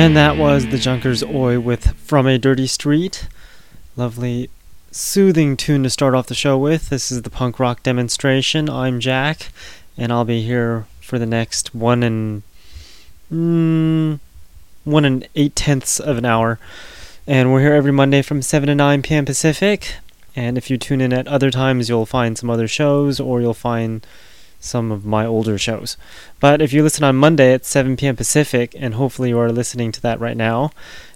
And that was the Junkers Oi with From a Dirty Street. Lovely, soothing tune to start off the show with. This is the punk rock demonstration. I'm Jack, and I'll be here for the next one and mm, one and eight tenths of an hour. And we're here every Monday from 7 to 9 p.m. Pacific. And if you tune in at other times, you'll find some other shows, or you'll find some of my older shows. But if you listen on Monday at 7 p.m. Pacific, and hopefully you are listening to that right now,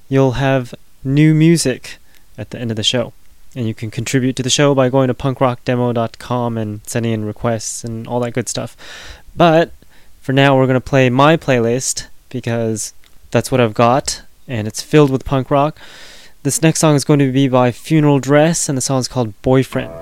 you'll have new music at the end of the show. And you can contribute to the show by going to punkrockdemo.com and sending in requests and all that good stuff. But for now, we're going to play my playlist because that's what I've got, and it's filled with punk rock. This next song is going to be by Funeral Dress, and the song is called Boyfriend.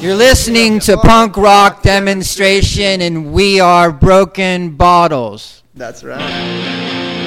You're listening to punk rock demonstration, and we are broken bottles. That's right.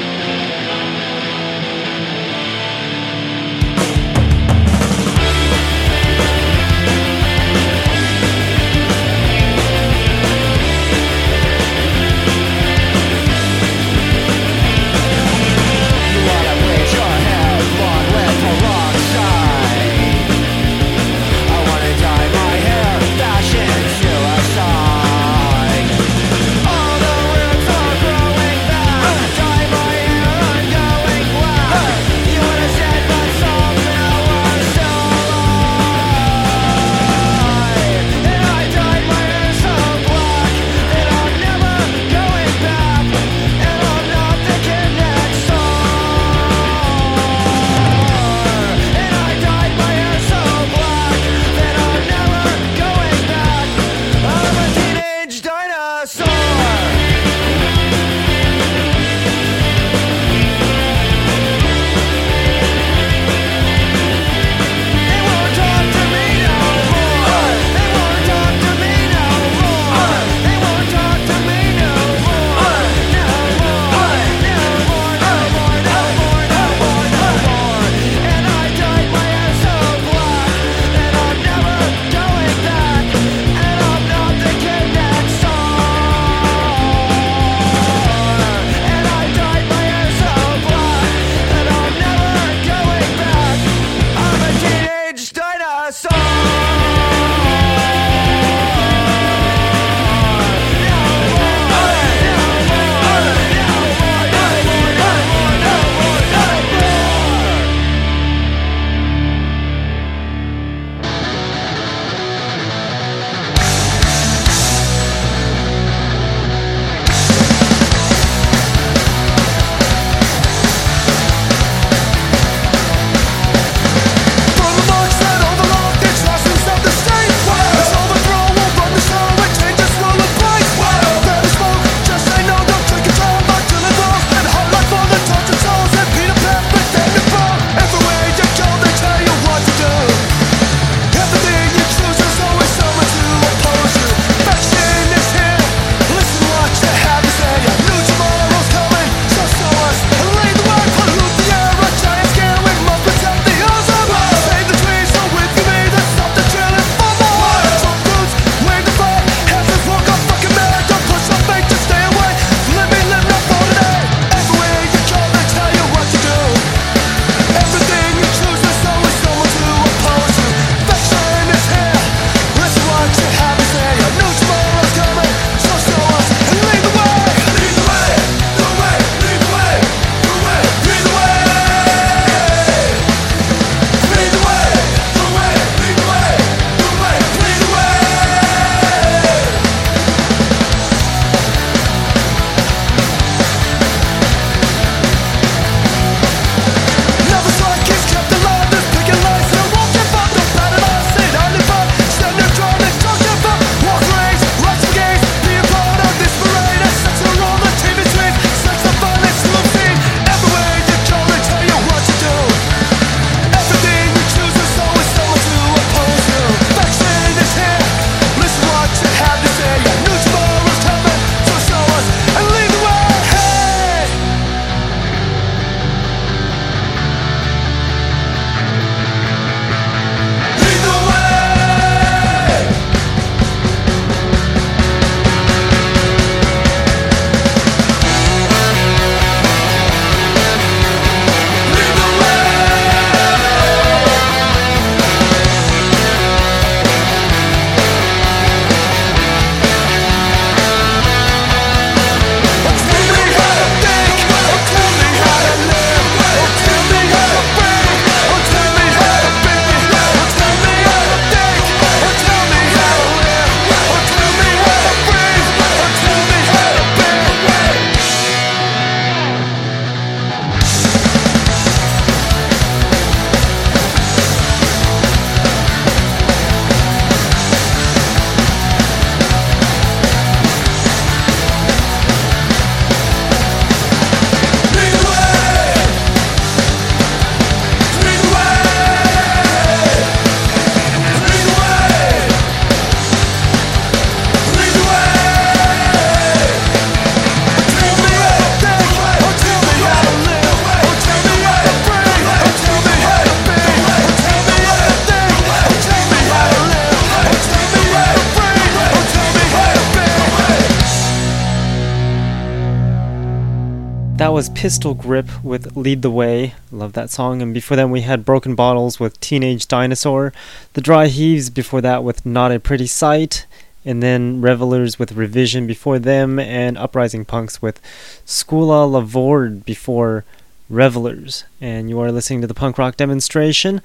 Pistol Grip with Lead the Way. Love that song. And before then, we had Broken Bottles with Teenage Dinosaur. The Dry Heaves before that with Not a Pretty Sight. And then Revelers with Revision before them. And Uprising Punks with Skula Lavord before Revelers. And you are listening to the punk rock demonstration.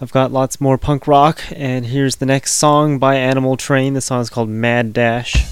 I've got lots more punk rock. And here's the next song by Animal Train. The song is called Mad Dash.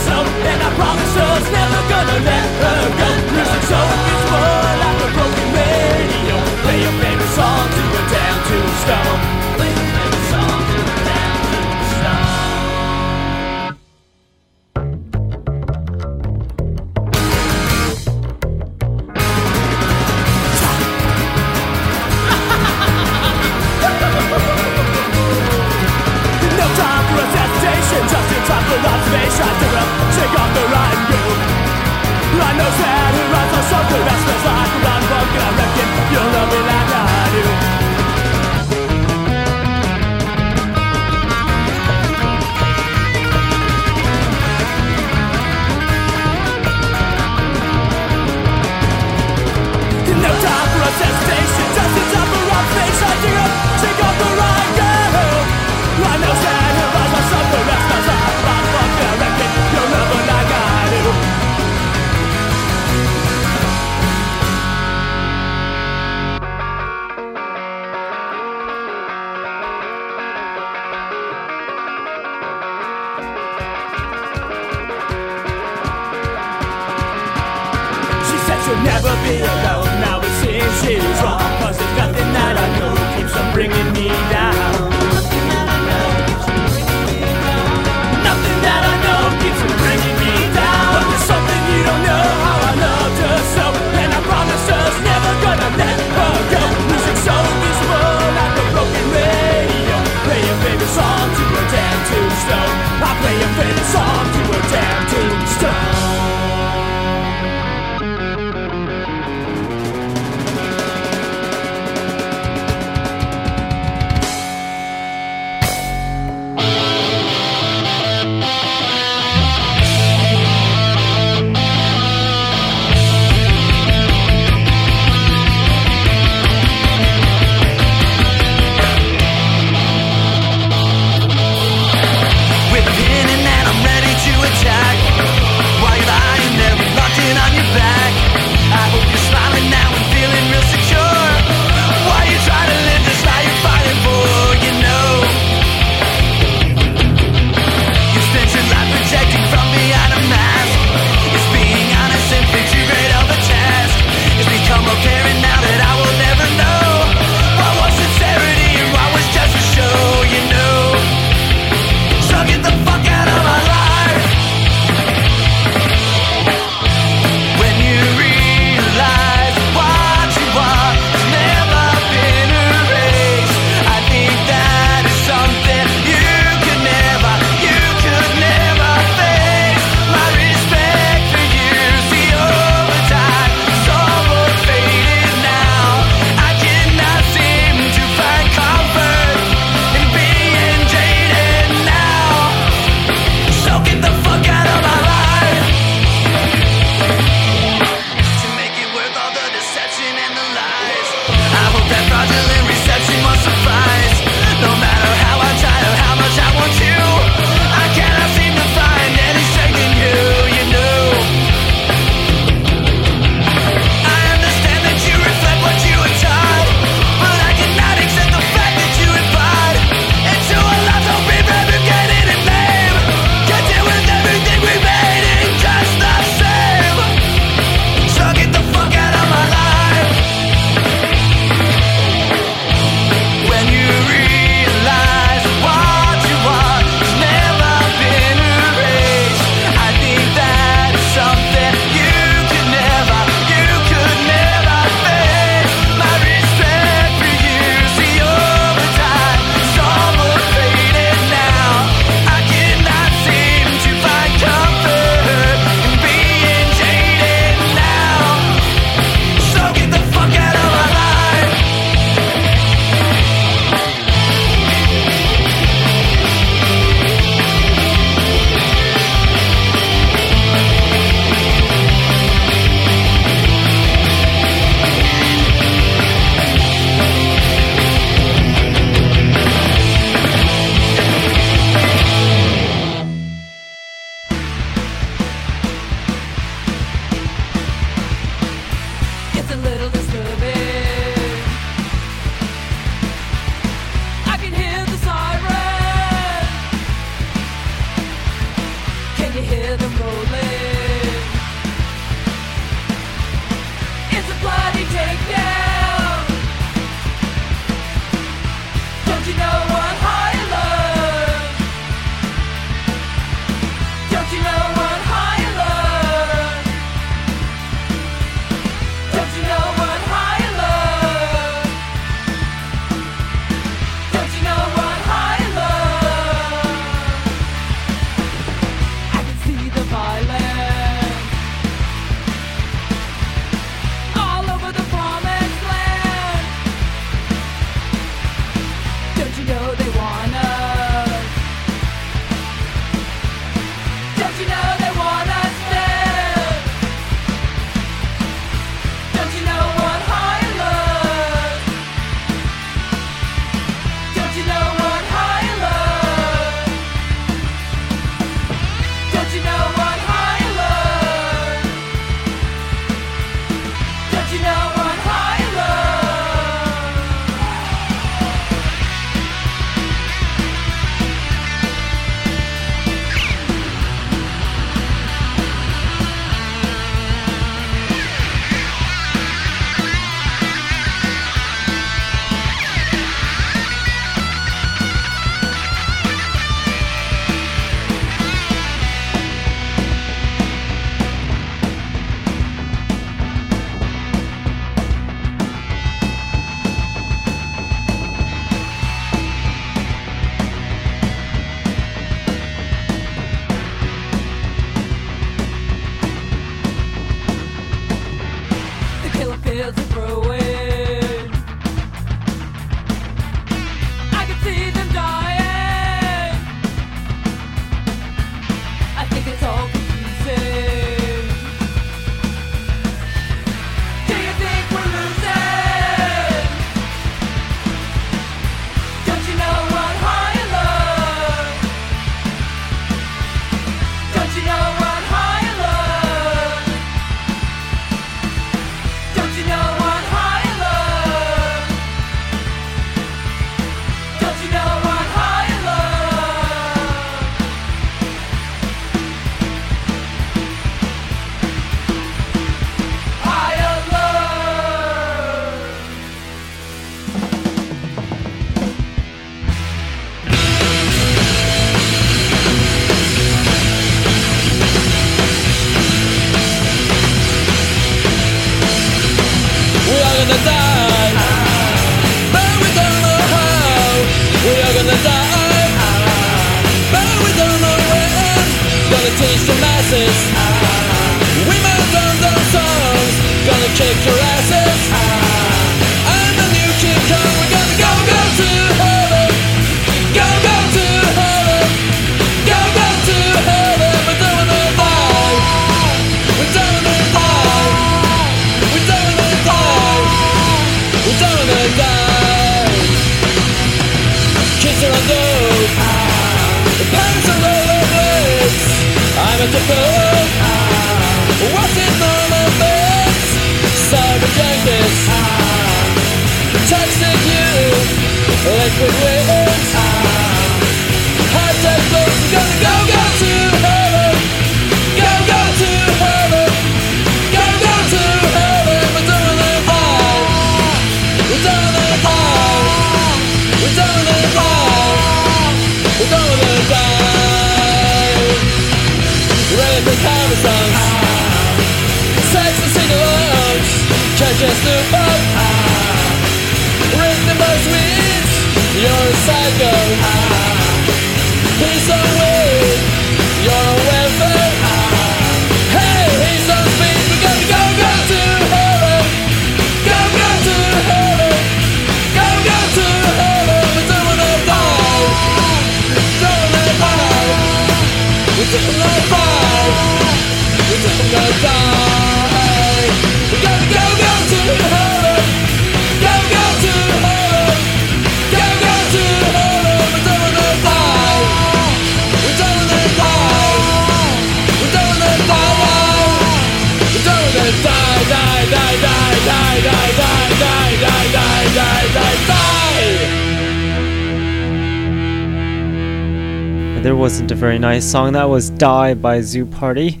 There wasn't a very nice song. That was Die by Zoo Party.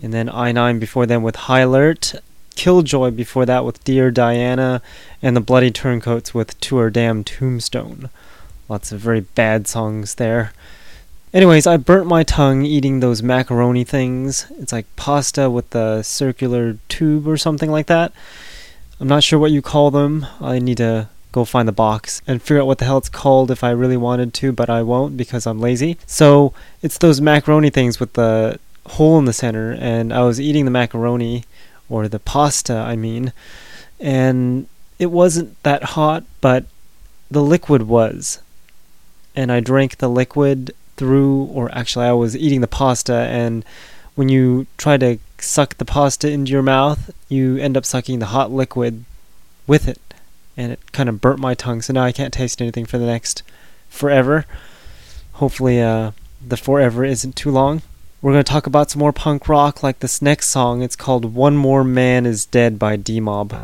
And then I9 before them with High Alert. Killjoy before that with Dear Diana. And the Bloody Turncoats with To Our Damn Tombstone. Lots of very bad songs there. Anyways, I burnt my tongue eating those macaroni things. It's like pasta with the circular tube or something like that. I'm not sure what you call them. I need to go find the box and figure out what the hell it's called if I really wanted to, but I won't because I'm lazy. So it's those macaroni things with the hole in the center, and I was eating the macaroni, or the pasta, I mean, and it wasn't that hot, but the liquid was. And I drank the liquid through, or actually, I was eating the pasta, and when you try to suck the pasta into your mouth, you end up sucking the hot liquid with it and it kind of burnt my tongue, so now I can't taste anything for the next forever. Hopefully, uh, the forever isn't too long. We're going to talk about some more punk rock, like this next song. It's called One More Man Is Dead by D Mob.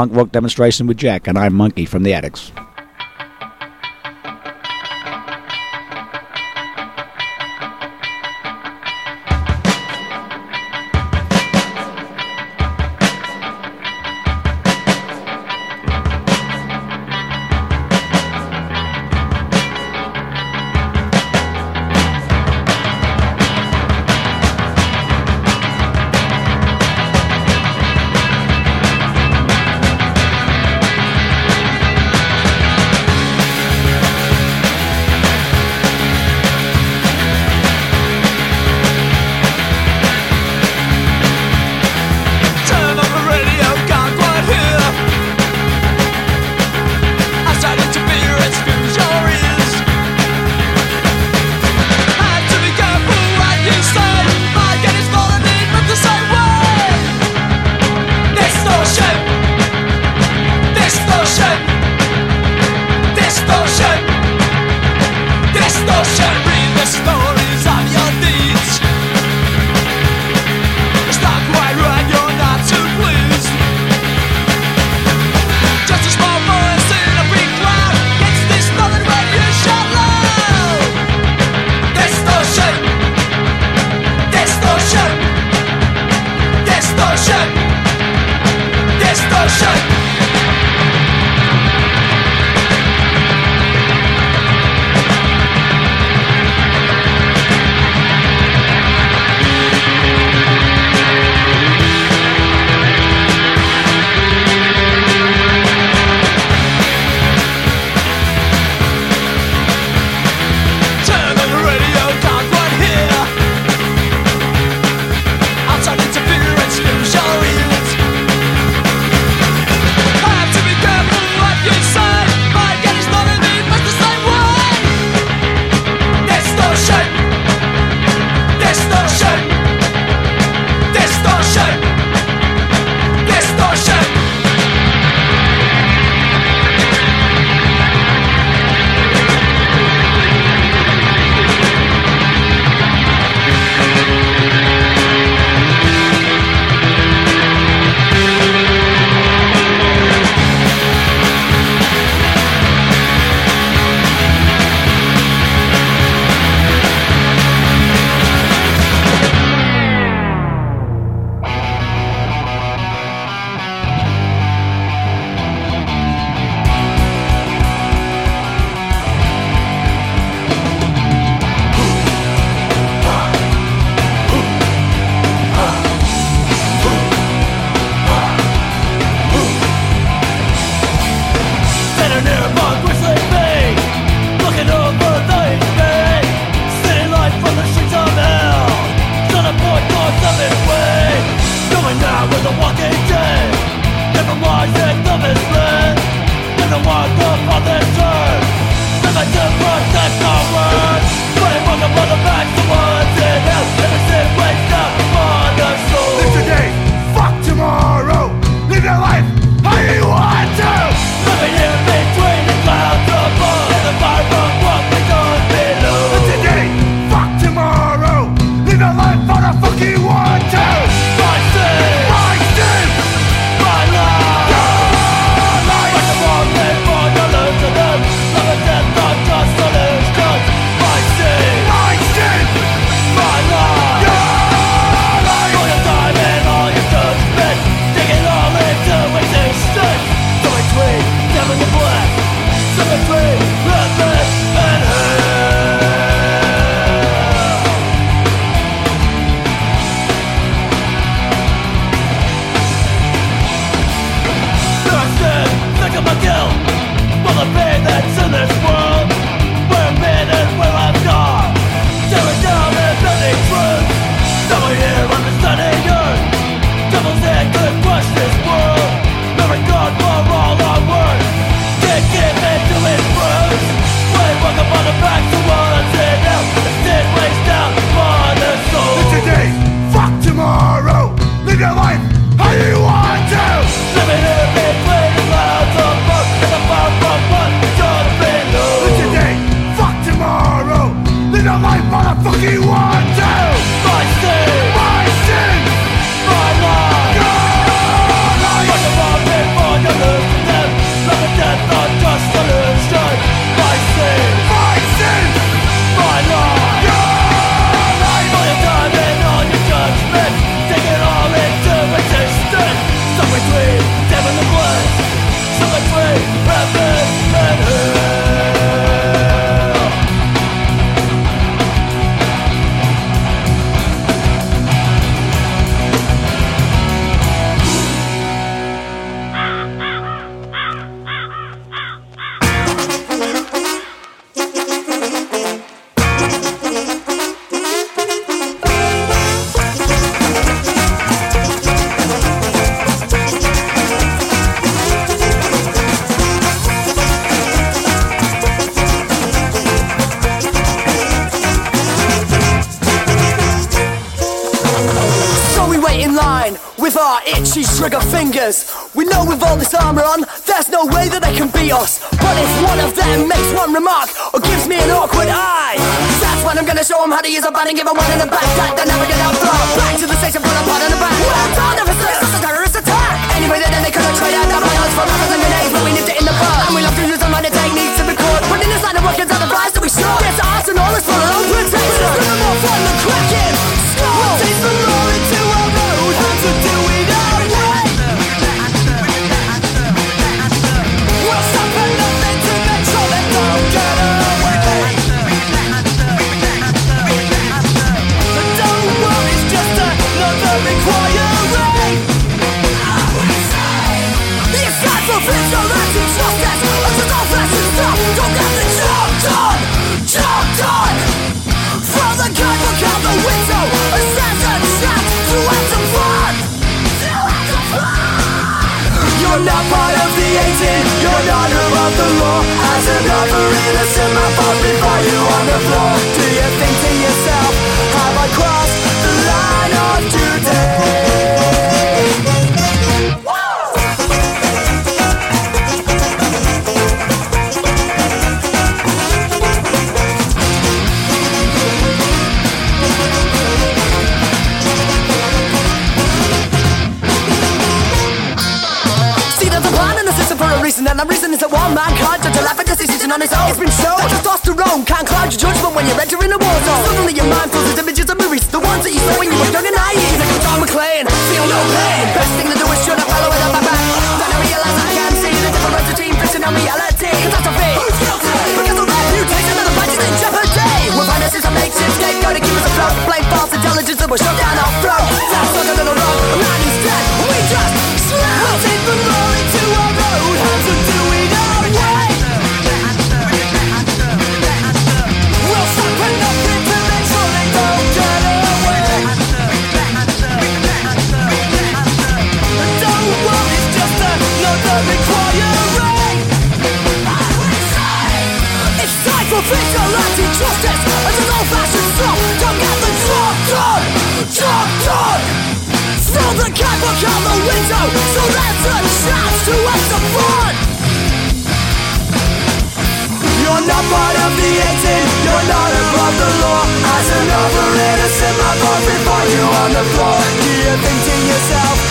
punk rock demonstration with Jack, and I'm Monkey from the Adicts. Gonna show them how to use a button, give them one in the back that they never get out from. Back to the station, put a pot in the back. Well done, never said it's a terrorist attack. Anyway, then they could have tried out the violence for rappers and grenades, but we nipped it in the bud. And we love to use the money techniques to record. But in this line of work, it's other flies that we should. This arsenal is for our 18, you're not above the law. As another innocent man falls before you on the floor the reason is that one man can't judge a life and decision on his own. It's been that testosterone can't cloud your judgment when you're entering a war zone. Suddenly your mind fills with images of movies, the ones that you saw when you were young and naive. Like John McClane, feel no pain. Best thing to do is shut up, follow it up my back. Then I realize I can see the difference between fiction and reality. Catastrophe. Who's guilty? Because the reputation of the righteous in jeopardy. We're finances a makeshift scapegoat to keep us afloat. Blame false intelligence that will shut down our to You're thinking yourself,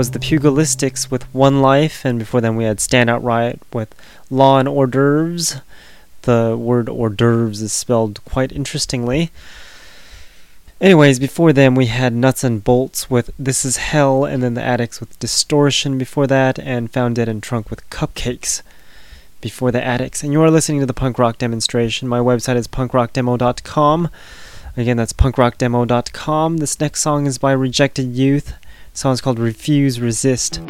was the Pugilistics with One Life, and before then we had Standout Riot with Law and Hors d'oeuvres. The word hors d'oeuvres is spelled quite interestingly. Anyways, before them we had Nuts and Bolts with This Is Hell, and then The Adicts with Distortion before that, and Found Dead and Trunk with Cupcakes before The Adicts. And you are listening to the punk rock demonstration. My website is punkrockdemo.com. Again, that's punkrockdemo.com. This next song is by Rejected Youth song's called Refuse Resist.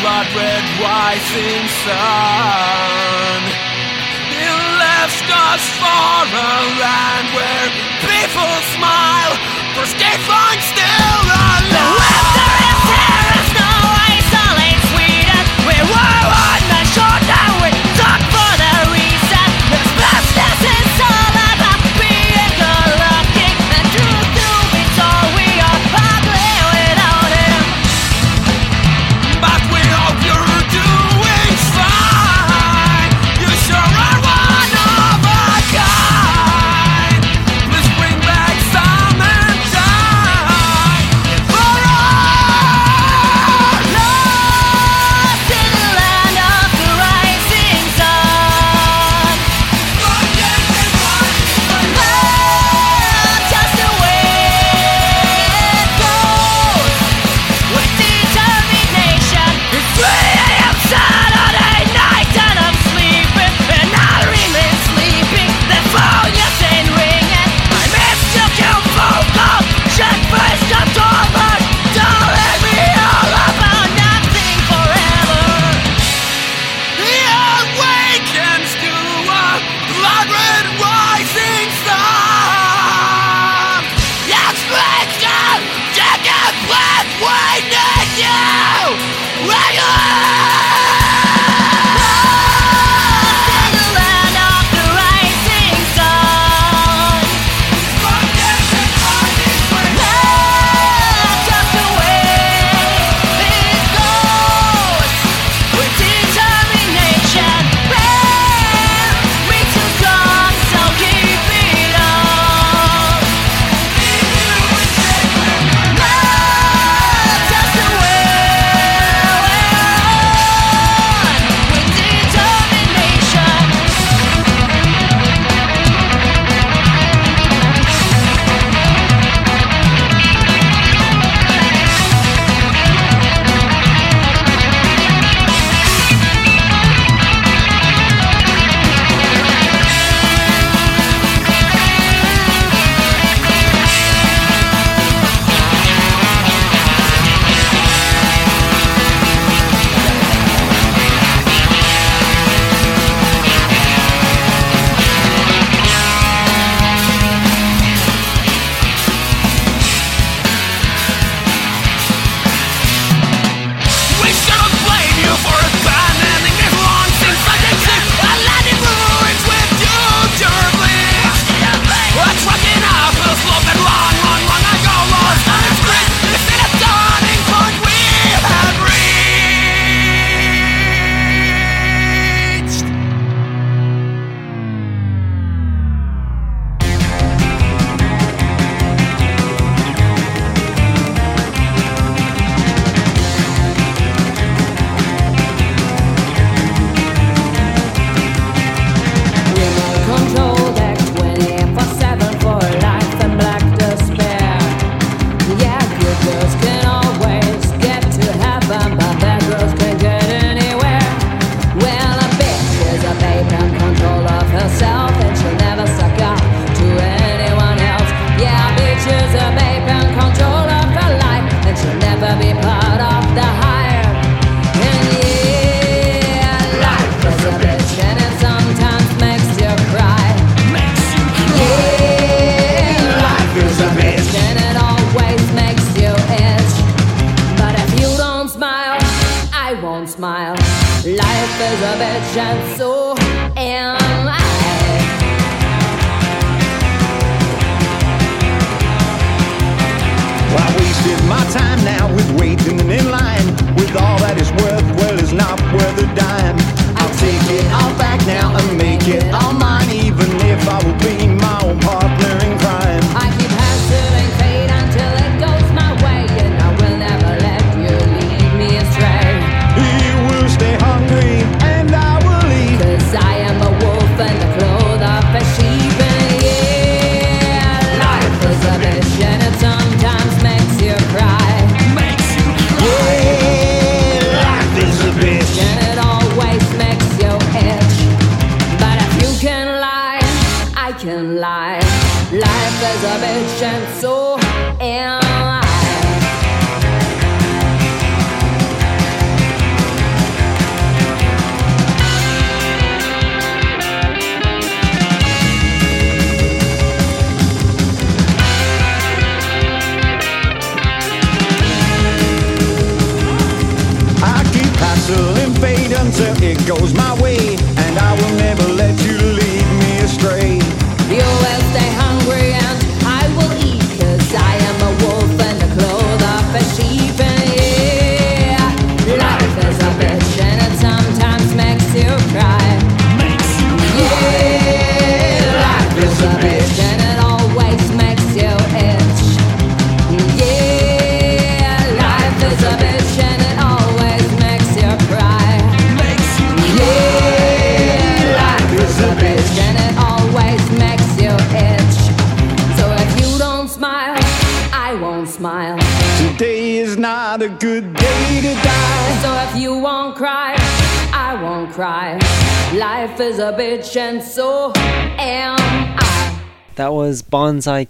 blood red rising sun. It left us for a land where people smile, for Stefan still alive.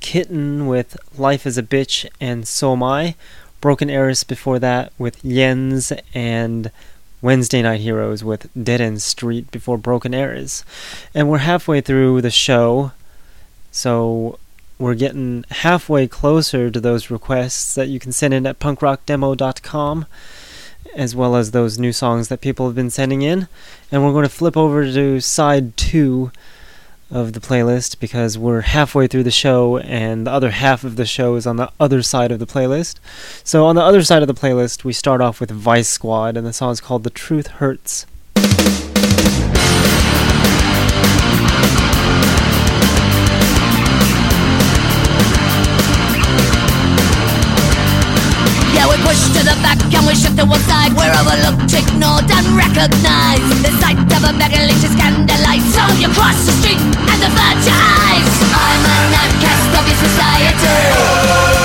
Kitten with Life is a Bitch and So Am I. Broken Eris before that with Jens and Wednesday Night Heroes with Dead End Street before Broken Eris. And we're halfway through the show, so we're getting halfway closer to those requests that you can send in at punkrockdemo.com as well as those new songs that people have been sending in. And we're going to flip over to side two of the playlist because we're halfway through the show and the other half of the show is on the other side of the playlist. So, on the other side of the playlist, we start off with Vice Squad, and the song is called The Truth Hurts. to one side we're overlooked, ignored, unrecognized. The sight of a megalicious candlelight So you cross the street and avert your eyes. I'm an outcast of your society.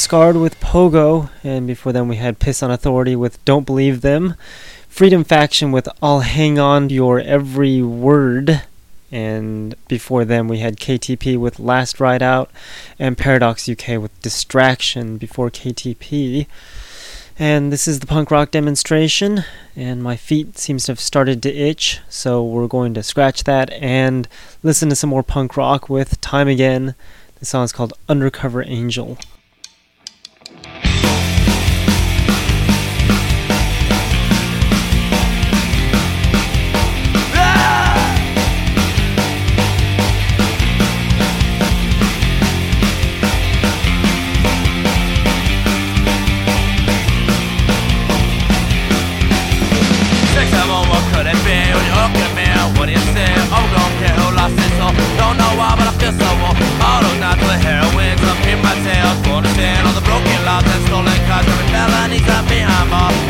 Scarred with Pogo, and before then we had Piss on Authority with Don't Believe Them, Freedom Faction with I'll Hang On Your Every Word, and before then we had KTP with Last Ride Out, and Paradox UK with Distraction before KTP. And this is the punk rock demonstration, and my feet seems to have started to itch, so we're going to scratch that and listen to some more punk rock with Time Again. The song is called Undercover Angel.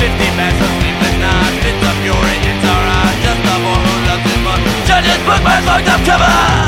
Fifty bags of sleepless nights, of it's. Just a boy who. Judges, my locked up cover.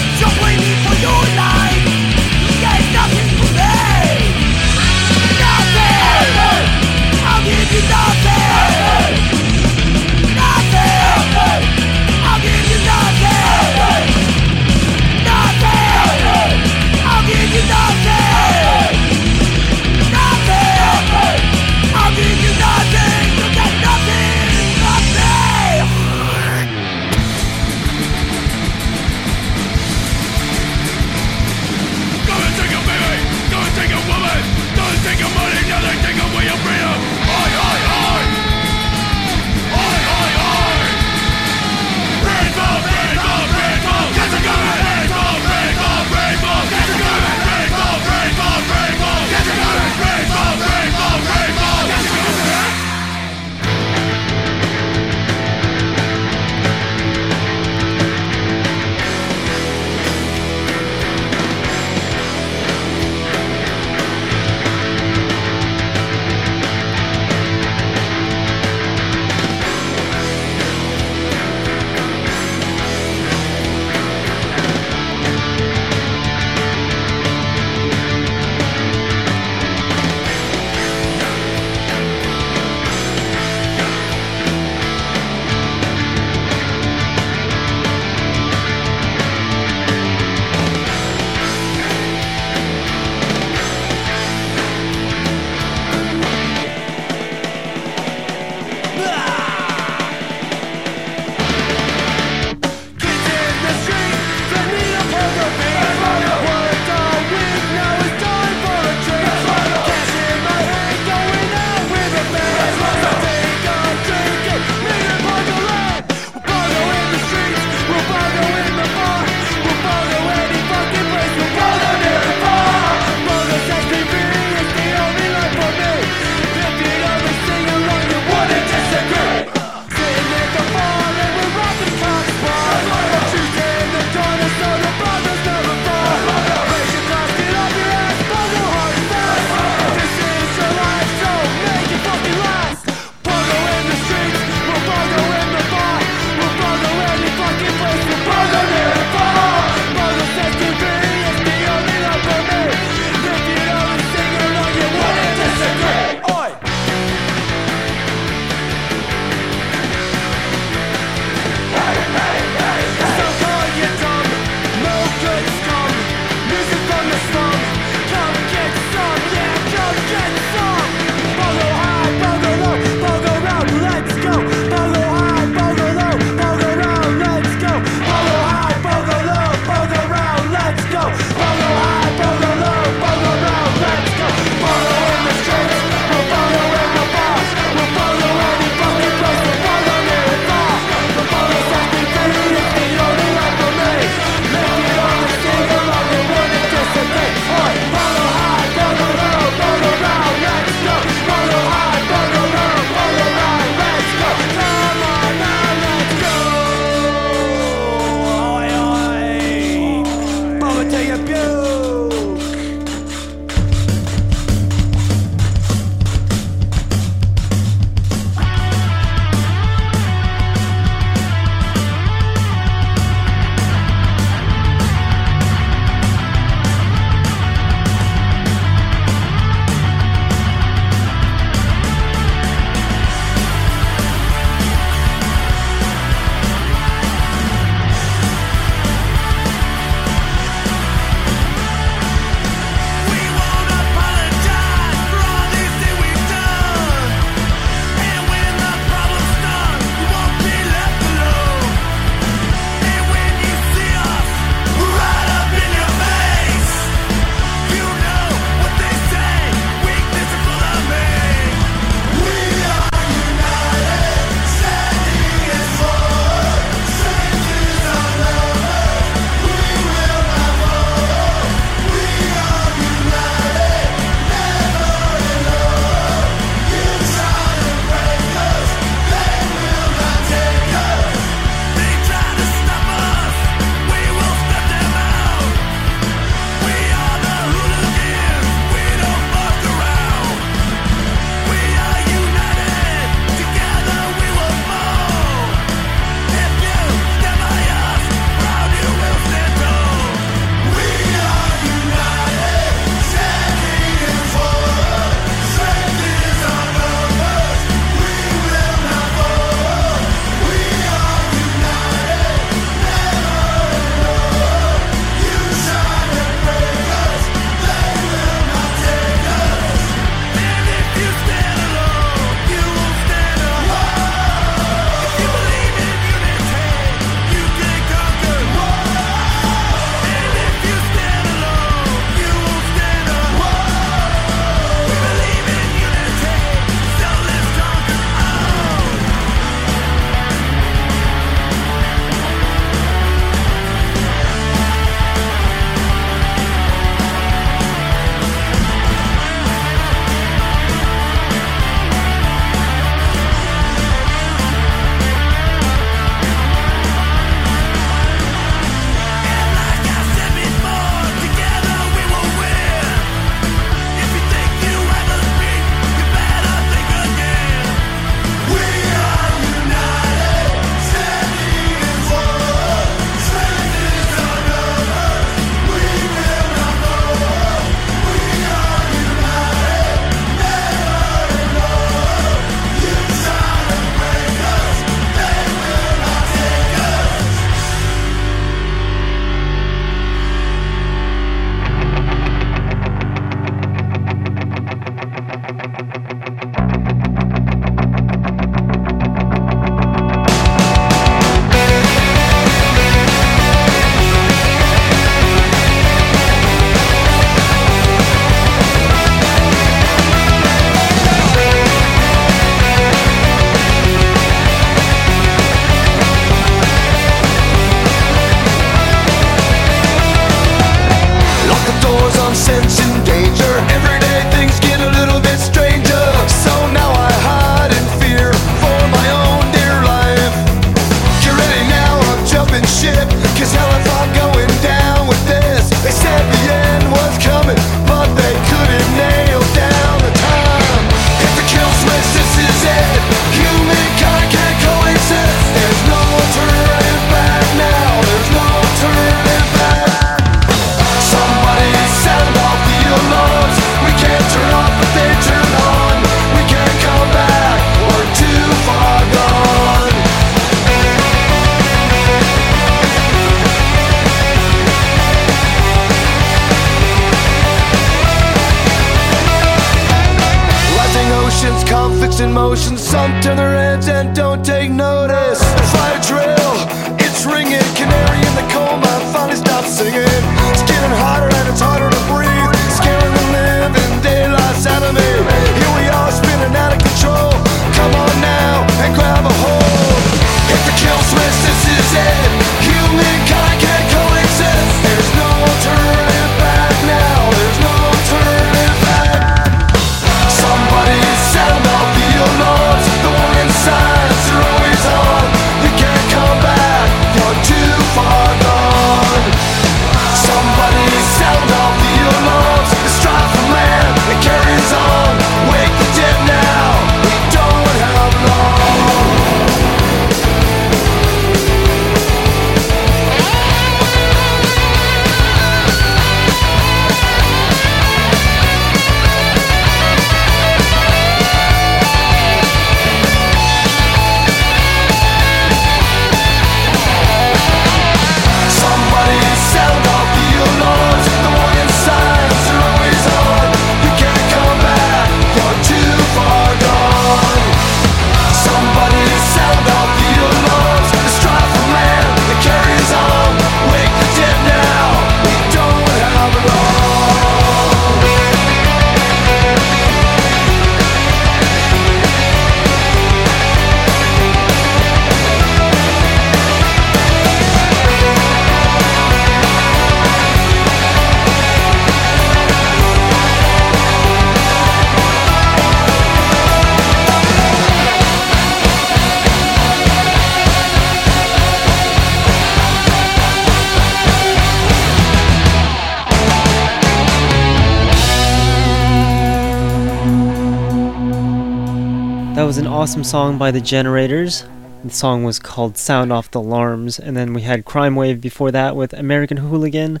Awesome song by the Generators. The song was called Sound Off the Alarms. And then we had Crime Wave before that with American Hooligan,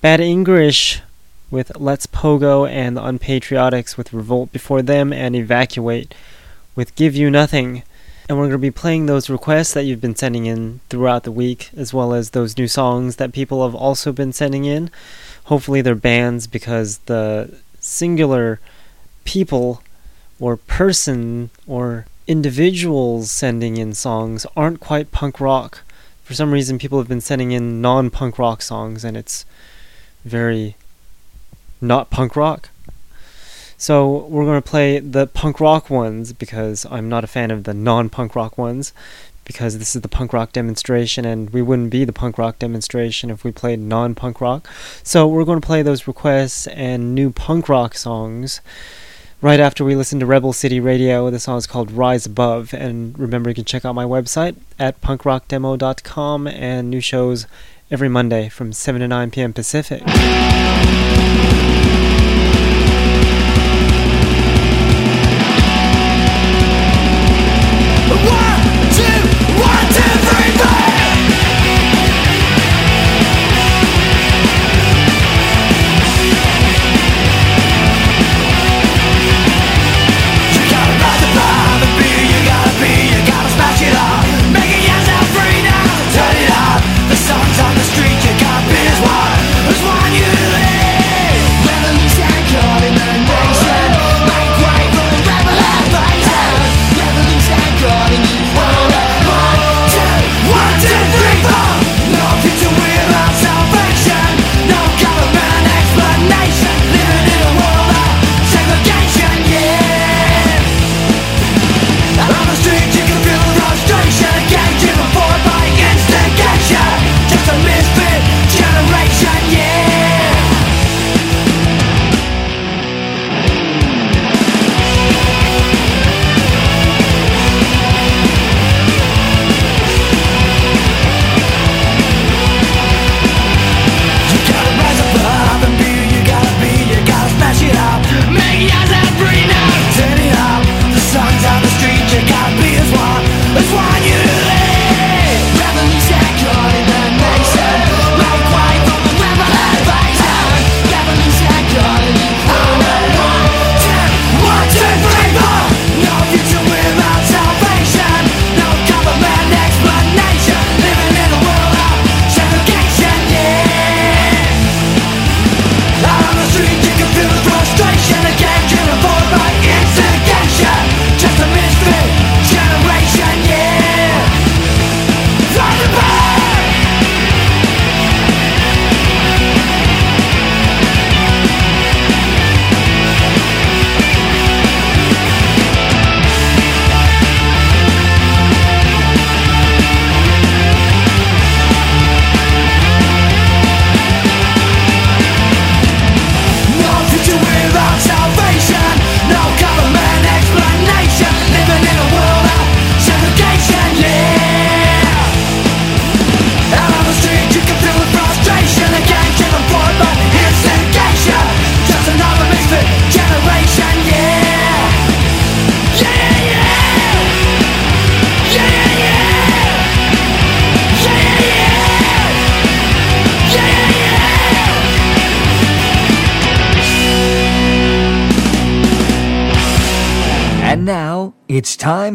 Bad English with Let's Pogo, and the Unpatriotics with Revolt before them, and Evacuate with Give You Nothing. And we're going to be playing those requests that you've been sending in throughout the week, as well as those new songs that people have also been sending in. Hopefully, they're bands because the singular people or person or individuals sending in songs aren't quite punk rock. For some reason, people have been sending in non punk rock songs, and it's very not punk rock. So, we're going to play the punk rock ones because I'm not a fan of the non punk rock ones. Because this is the punk rock demonstration, and we wouldn't be the punk rock demonstration if we played non punk rock. So, we're going to play those requests and new punk rock songs right after we listen to Rebel City Radio. The song is called Rise Above. And remember, you can check out my website at punkrockdemo.com and new shows every Monday from 7 to 9 p.m. Pacific.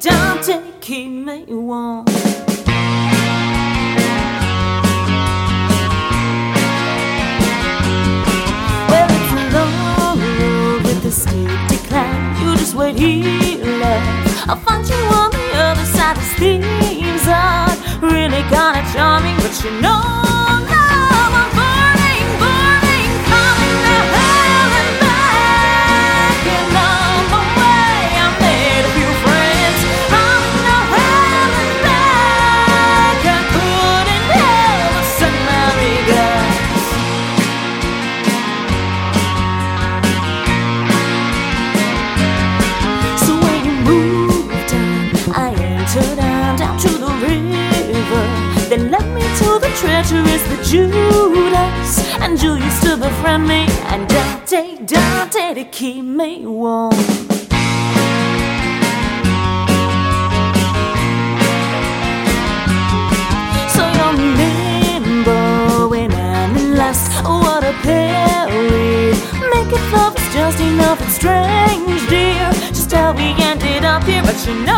Dante, keep me warm. Well, it's a long road with a steep decline. You just wait here, love. I'll find you on the other side. This things are really kinda charming, but you know, keep me warm. So you're nimble when I'm in lust. What a pair we make it love is just enough. It's strange, dear, just how we ended up here. But you know,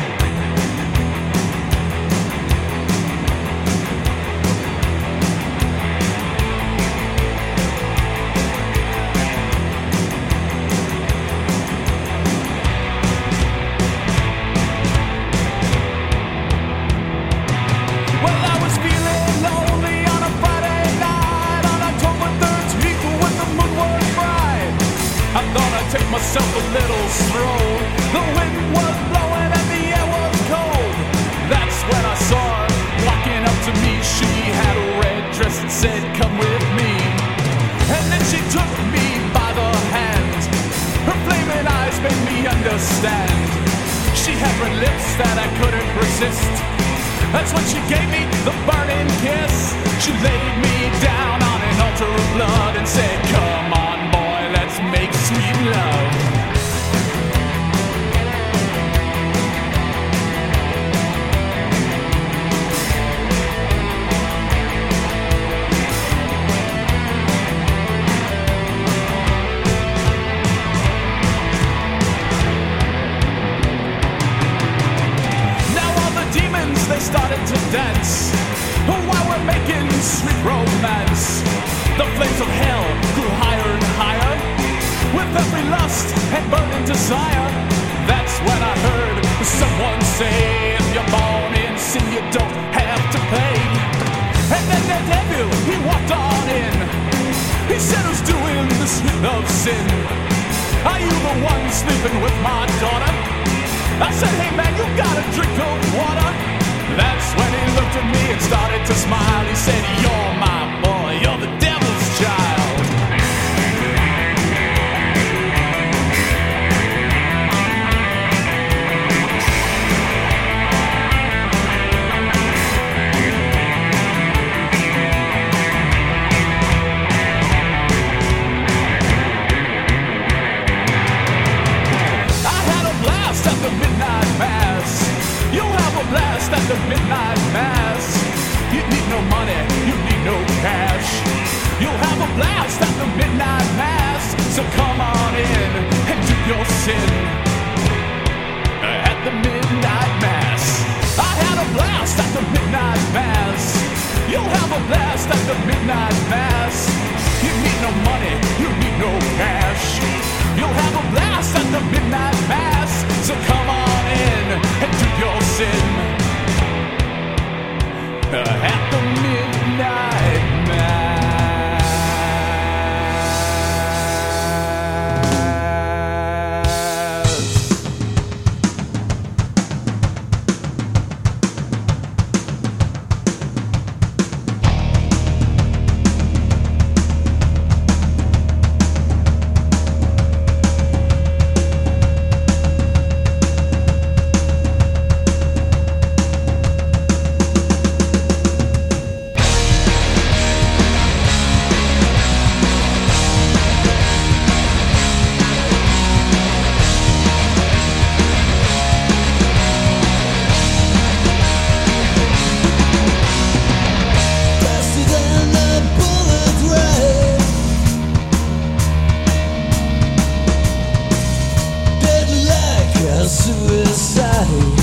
Suicide.